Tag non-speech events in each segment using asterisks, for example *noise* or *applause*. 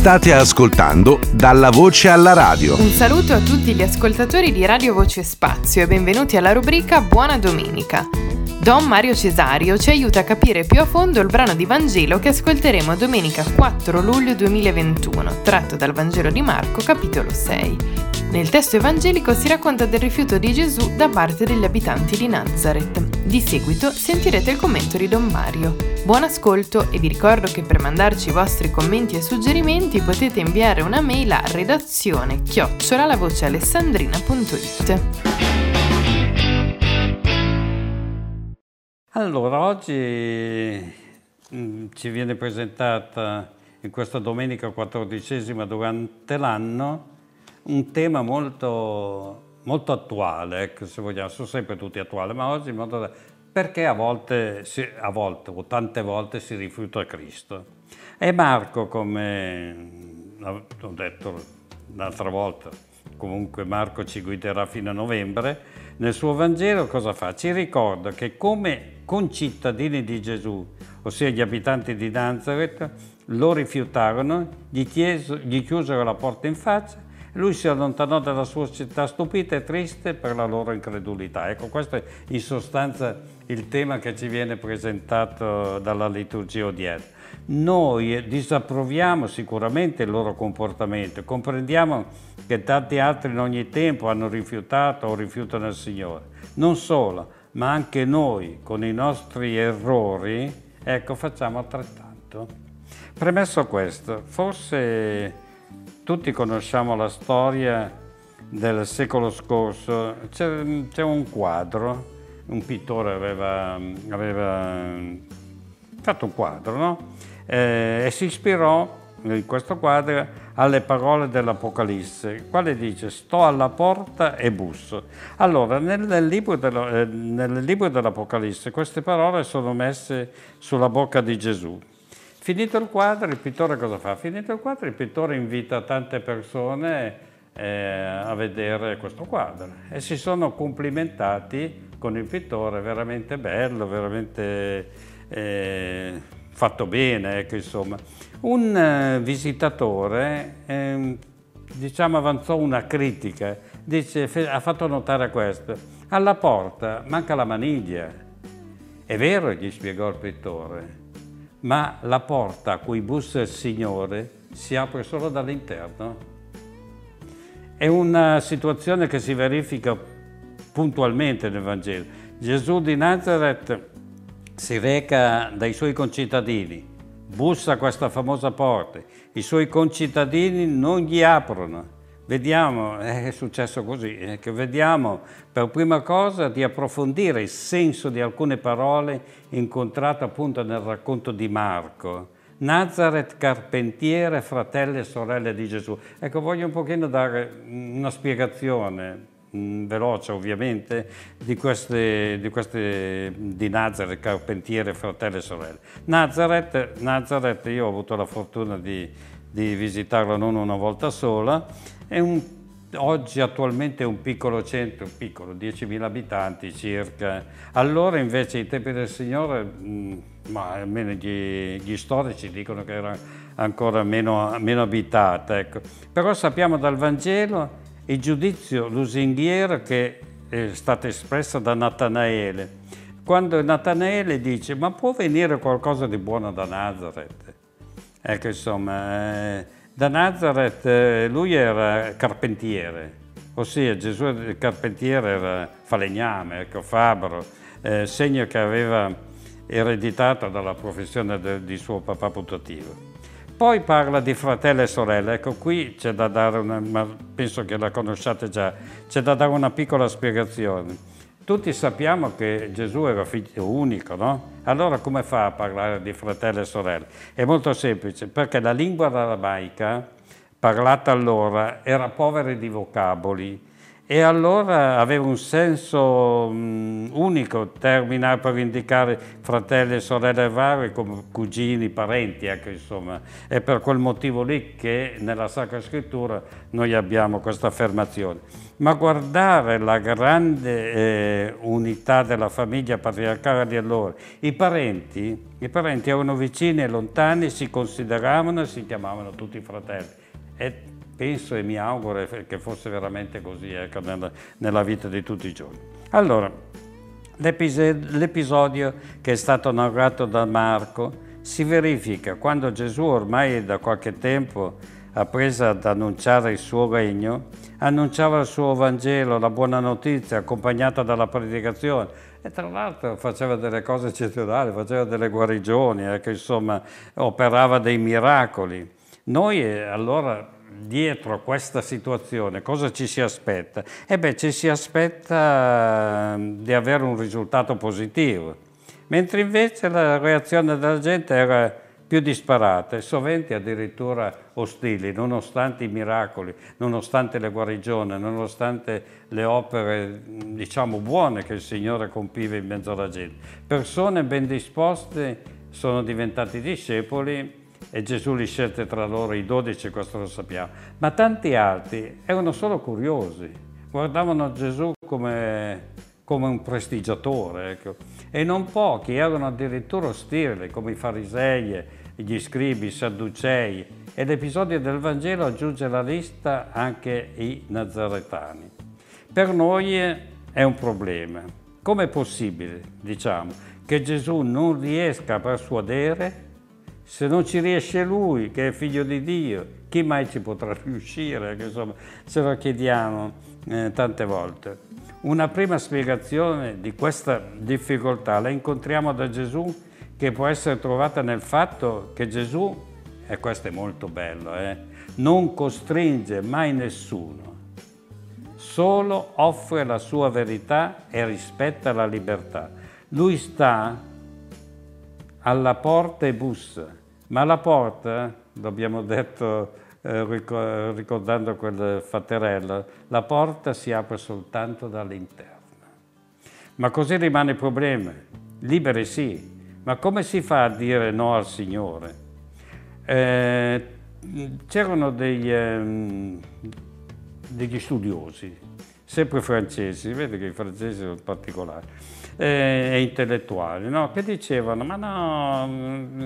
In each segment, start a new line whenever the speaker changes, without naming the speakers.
State ascoltando Dalla Voce alla Radio.
Un saluto a tutti gli ascoltatori di Radio Voce Spazio e benvenuti alla rubrica Buona Domenica. Don Mario Cesario ci aiuta a capire più a fondo il brano di Vangelo che ascolteremo domenica 4 luglio 2021, tratto dal Vangelo di Marco, capitolo 6. Nel testo evangelico si racconta del rifiuto di Gesù da parte degli abitanti di Nazareth. Di seguito sentirete il commento di Don Mario. Buon ascolto e vi ricordo che per mandarci i vostri commenti e suggerimenti potete inviare una mail a redazione chiocciola
Allora, oggi mm, ci viene presentata in questa domenica quattordicesima durante l'anno un tema molto, molto attuale, ecco, se vogliamo, sono sempre tutti attuali, ma oggi in modo perché a volte, a volte o tante volte si rifiuta Cristo. E Marco, come ho detto l'altra volta, comunque Marco ci guiderà fino a novembre, nel suo Vangelo cosa fa? Ci ricorda che come concittadini di Gesù, ossia gli abitanti di Nazareth, lo rifiutarono, gli, chieso, gli chiusero la porta in faccia lui si allontanò dalla sua città stupita e triste per la loro incredulità. Ecco, questo è in sostanza il tema che ci viene presentato dalla liturgia odierna. Noi disapproviamo sicuramente il loro comportamento, comprendiamo che tanti altri in ogni tempo hanno rifiutato o rifiutano il Signore. Non solo, ma anche noi con i nostri errori, ecco, facciamo altrettanto. Premesso questo, forse tutti conosciamo la storia del secolo scorso, c'è, un quadro, un pittore aveva, aveva fatto un quadro, no? eh, e si ispirò in questo quadro alle parole dell'Apocalisse, quale dice sto alla porta e busso. Allora, nel, libro dello, eh, nel libro dell'Apocalisse queste parole sono messe sulla bocca di Gesù. Finito il quadro, il pittore cosa fa? Finito il quadro, il pittore invita tante persone eh, a vedere questo quadro e si sono complimentati con il pittore, veramente bello, veramente eh, fatto bene, ecco, insomma. Un eh, visitatore, ehm, diciamo, avanzò una critica, dice, ha fatto notare questo, alla porta manca la maniglia. È vero, gli spiegò il pittore, ma la porta a cui bussa il Signore si apre solo dall'interno. È una situazione che si verifica puntualmente nel Vangelo. Gesù di Nazareth si reca dai suoi concittadini, bussa a questa famosa porta, i suoi concittadini non gli aprono vediamo, eh, è successo così, eh, che vediamo per prima cosa di approfondire il senso di alcune parole incontrate appunto nel racconto di Marco. Nazareth, carpentiere, fratelli e sorelle di Gesù. Ecco, voglio un pochino dare una spiegazione, mm, veloce ovviamente, di queste, di queste, di Nazareth, carpentiere, fratelli e sorelle. Nazareth, Nazareth, io ho avuto la fortuna di, di visitarla non una volta sola, è un, oggi attualmente è un piccolo centro, piccolo, 10.000 abitanti circa. Allora invece ai tempi del Signore, mm, ma almeno gli, gli, storici dicono che era ancora meno, meno abitata. Ecco. Però sappiamo dal Vangelo il giudizio lusinghiero che è stato espresso da Natanaele. Quando Natanaele dice ma può venire qualcosa di buono da Nazareth? Ecco insomma... Eh, da Nazareth eh, lui era carpentiere, ossia Gesù il carpentiere era falegname, ecco, fabbro, eh, segno che aveva ereditato dalla professione de, di suo papà putativo. Poi parla di fratelli e sorelle, ecco qui c'è da dare una, ma penso che la conosciate già, c'è da dare una piccola spiegazione. Tutti sappiamo che Gesù era figlio unico, no? Allora come fa a parlare di fratelli e sorelle? È molto semplice, perché la lingua aramaica parlata allora era povera di vocaboli e allora aveva un senso mh, unico terminare per indicare fratelli e sorelle vari come cugini, parenti, ecco, insomma. È per quel motivo lì che nella Sacra Scrittura noi abbiamo questa affermazione. Ma guardare la grande eh, unità della famiglia patriarcale di allora, i parenti, i parenti erano vicini e lontani, si consideravano e si chiamavano tutti fratelli. E penso e mi auguro che fosse veramente così ecco, nella, nella, vita di tutti i giorni. Allora, l'episodio che è stato narrato da Marco si verifica quando Gesù ormai da qualche tempo ha preso ad annunciare il suo regno, annunciava il suo Vangelo, la buona notizia, accompagnata dalla predicazione. E tra l'altro faceva delle cose eccezionali, faceva delle guarigioni, ecco, insomma, operava dei miracoli. Noi eh, allora dietro questa situazione cosa ci si aspetta? E beh, ci si aspetta ehm, di avere un risultato positivo, mentre invece la reazione della gente era più disparata e sovente addirittura ostili, nonostante i miracoli, nonostante le guarigioni, nonostante le opere, diciamo, buone che il Signore compiva in mezzo alla gente. Persone ben disposte sono diventati discepoli e Gesù li scelse tra loro i dodici, questo lo sappiamo, ma tanti altri erano solo curiosi, guardavano Gesù come, come un prestigiatore, ecco. e non pochi erano addirittura ostili, come i farisei, gli scribi, i sadducei, e l'episodio del Vangelo aggiunge alla lista anche i nazaretani. Per noi è un problema. Com'è possibile, diciamo, che Gesù non riesca a persuadere se non ci riesce lui, che è figlio di Dio, chi mai ci potrà *laughs* riuscire? Insomma, ce lo chiediamo eh, tante volte. Una prima spiegazione di questa difficoltà la incontriamo da Gesù, che può essere trovata nel fatto che Gesù, e questo è molto bello, eh, non costringe mai nessuno, solo offre la sua verità e rispetta la libertà. Lui sta alla porta e bussa ma la porta, l'abbiamo detto eh, ricordando quel fatterello, la porta si apre soltanto dall'interno. Ma così rimane il problema. Liberi sì, ma come si fa a dire no al Signore? Eh, c'erano dei, eh, degli studiosi, sempre francesi, vedi che i francesi sono particolari, eh, e intellettuali, no? che dicevano, ma no,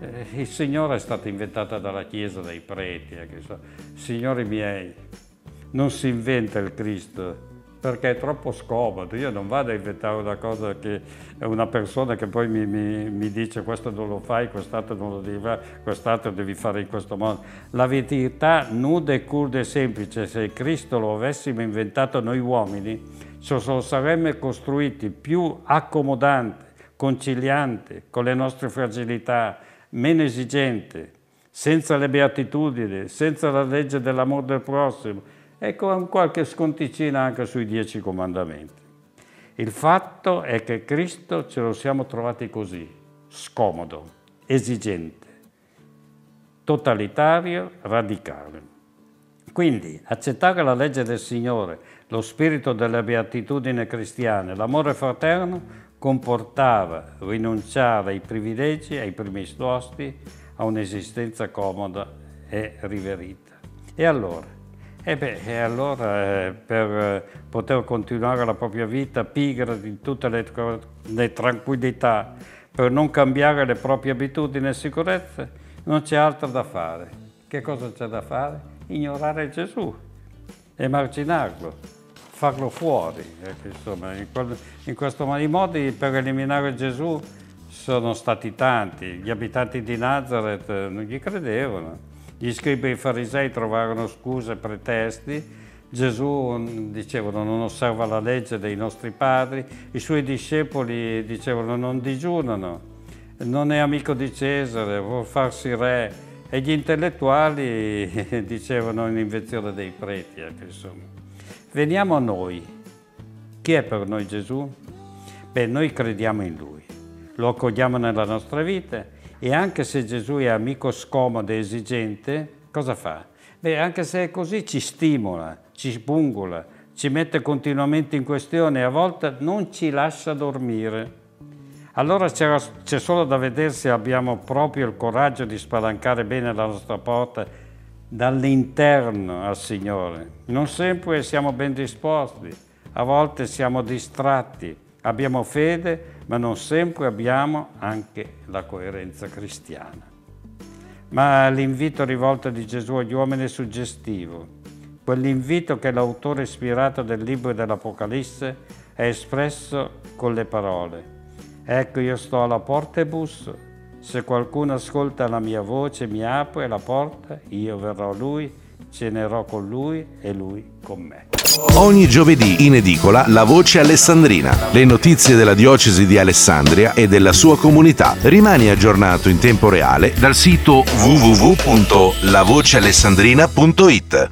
eh, il Signore è stato inventato dalla Chiesa, dai preti, eh, so. signori miei, non si inventa il Cristo perché è troppo scomodo, io non vado a inventare una cosa che una persona che poi mi, mi, mi dice questo non lo fai, quest'altro non lo devi fare, quest'altro devi fare in questo modo. La verità nuda e cruda e semplice, se Cristo lo avessimo inventato noi uomini, ce lo saremmo costruiti più accomodante, conciliante con le nostre fragilità, meno esigente, senza le beatitudini, senza la legge dell'amore del prossimo e con qualche sconticina anche sui dieci comandamenti. Il fatto è che Cristo ce lo siamo trovati così, scomodo, esigente, totalitario, radicale. Quindi accettare la legge del Signore, lo spirito della beatitudine cristiana, l'amore fraterno comportava rinunciare ai privilegi, ai primi posti, a un'esistenza comoda e riverita. E allora? E beh, e allora eh, per eh, poter continuare la propria vita pigra in tutte le, le tranquillità, per non cambiare le proprie abitudini e sicurezze, non c'è altro da fare. Che cosa c'è da fare? Ignorare Gesù, emarginarlo farlo fuori. Ecco, insomma, in, quel, in, questo modo, i modi per eliminare Gesù sono stati tanti. Gli abitanti di Nazareth non gli credevano. Gli scribi e i farisei trovarono scuse e pretesti. Gesù, dicevano, non osserva la legge dei nostri padri. I suoi discepoli dicevano, non digiunano. Non è amico di Cesare, vuol farsi re. E gli intellettuali *laughs* dicevano un'invenzione dei preti. Ecco, insomma. Veniamo a noi. Chi è per noi Gesù? Beh, noi crediamo in Lui, lo accogliamo nella nostra vita e anche se Gesù è amico scomodo e esigente, cosa fa? Beh, anche se è così ci stimola, ci pungola, ci mette continuamente in questione e a volte non ci lascia dormire. Allora c'è solo da vedere se abbiamo proprio il coraggio di spalancare bene la nostra porta dall'interno al Signore. Non sempre siamo ben disposti, a volte siamo distratti, abbiamo fede, ma non sempre abbiamo anche la coerenza cristiana. Ma l'invito rivolto di Gesù agli uomini è suggestivo. Quell'invito che l'autore ispirato del libro dell'Apocalisse è espresso con le parole. Ecco io sto alla porta e busso. Se qualcuno ascolta la mia voce, mi apre la porta, io verrò a lui, cenerò con lui e lui con me.
Ogni giovedì in edicola La Voce Alessandrina, le notizie della diocesi di Alessandria e della sua comunità. Rimani aggiornato in tempo reale dal sito www.lavocealessandrina.it.